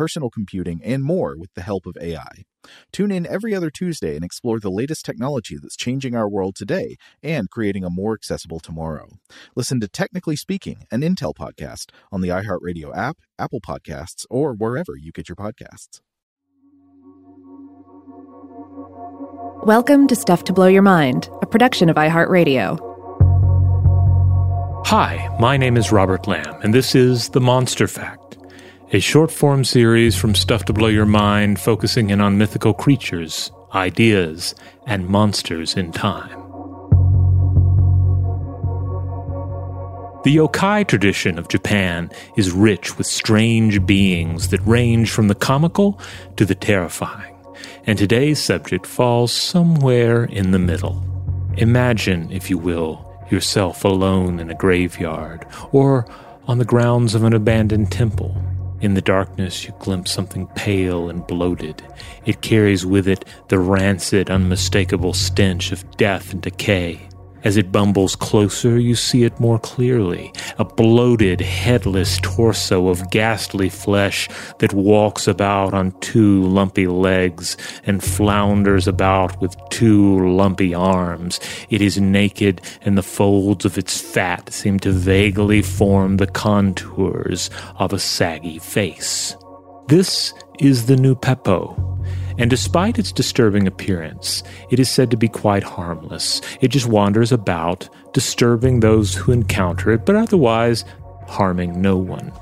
personal computing, and more with the help of AI. Tune in every other Tuesday and explore the latest technology that's changing our world today and creating a more accessible tomorrow. Listen to Technically Speaking, an Intel podcast on the iHeartRadio app, Apple Podcasts, or wherever you get your podcasts. Welcome to Stuff to Blow Your Mind, a production of iHeartRadio. Hi, my name is Robert Lamb, and this is The Monster Fact, a short form series from Stuff to Blow Your Mind focusing in on mythical creatures, ideas, and monsters in time. The yokai tradition of Japan is rich with strange beings that range from the comical to the terrifying and today's subject falls somewhere in the middle. Imagine, if you will, yourself alone in a graveyard or on the grounds of an abandoned temple. In the darkness, you glimpse something pale and bloated. It carries with it the rancid, unmistakable stench of death and decay. As it bumbles closer, you see it more clearly a bloated, headless torso of ghastly flesh that walks about on two lumpy legs and flounders about with two lumpy arms. It is naked, and the folds of its fat seem to vaguely form the contours of a saggy face. This is the Nupepo and despite its disturbing appearance, it is said to be quite harmless. It just wanders about, disturbing those who encounter it, but otherwise harming no one.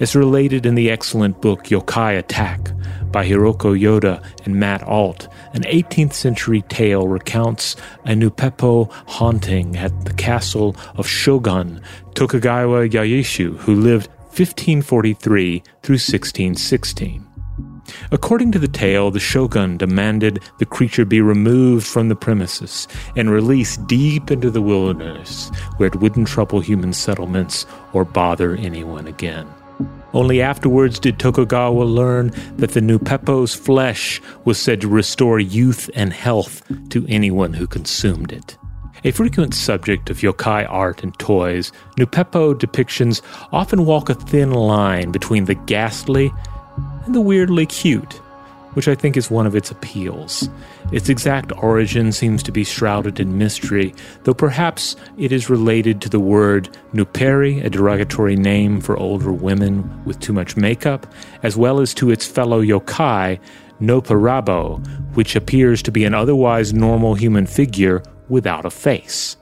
As related in the excellent book Yokai Attack by Hiroko Yoda and Matt Alt, an 18th century tale recounts a Nupepo haunting at the castle of Shogun Tokugawa Ieyasu, who lived 1543 through 1616. According to the tale, the shogun demanded the creature be removed from the premises and released deep into the wilderness where it wouldn't trouble human settlements or bother anyone again. Only afterwards did Tokugawa learn that the Nupepo's flesh was said to restore youth and health to anyone who consumed it. A frequent subject of yokai art and toys, Nupepo depictions often walk a thin line between the ghastly and the weirdly cute, which I think is one of its appeals. Its exact origin seems to be shrouded in mystery, though perhaps it is related to the word nuperi, a derogatory name for older women with too much makeup, as well as to its fellow yokai, nopperabo, which appears to be an otherwise normal human figure without a face.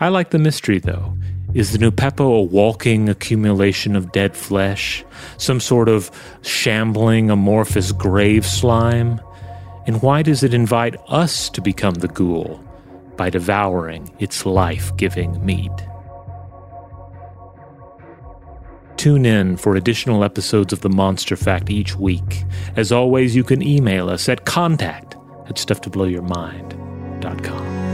I like the mystery, though. Is the Nupepo a walking accumulation of dead flesh? Some sort of shambling amorphous grave slime? And why does it invite us to become the ghoul? By devouring its life giving meat. Tune in for additional episodes of The Monster Fact each week. As always, you can email us at contact at stufftoblowyourmind.com.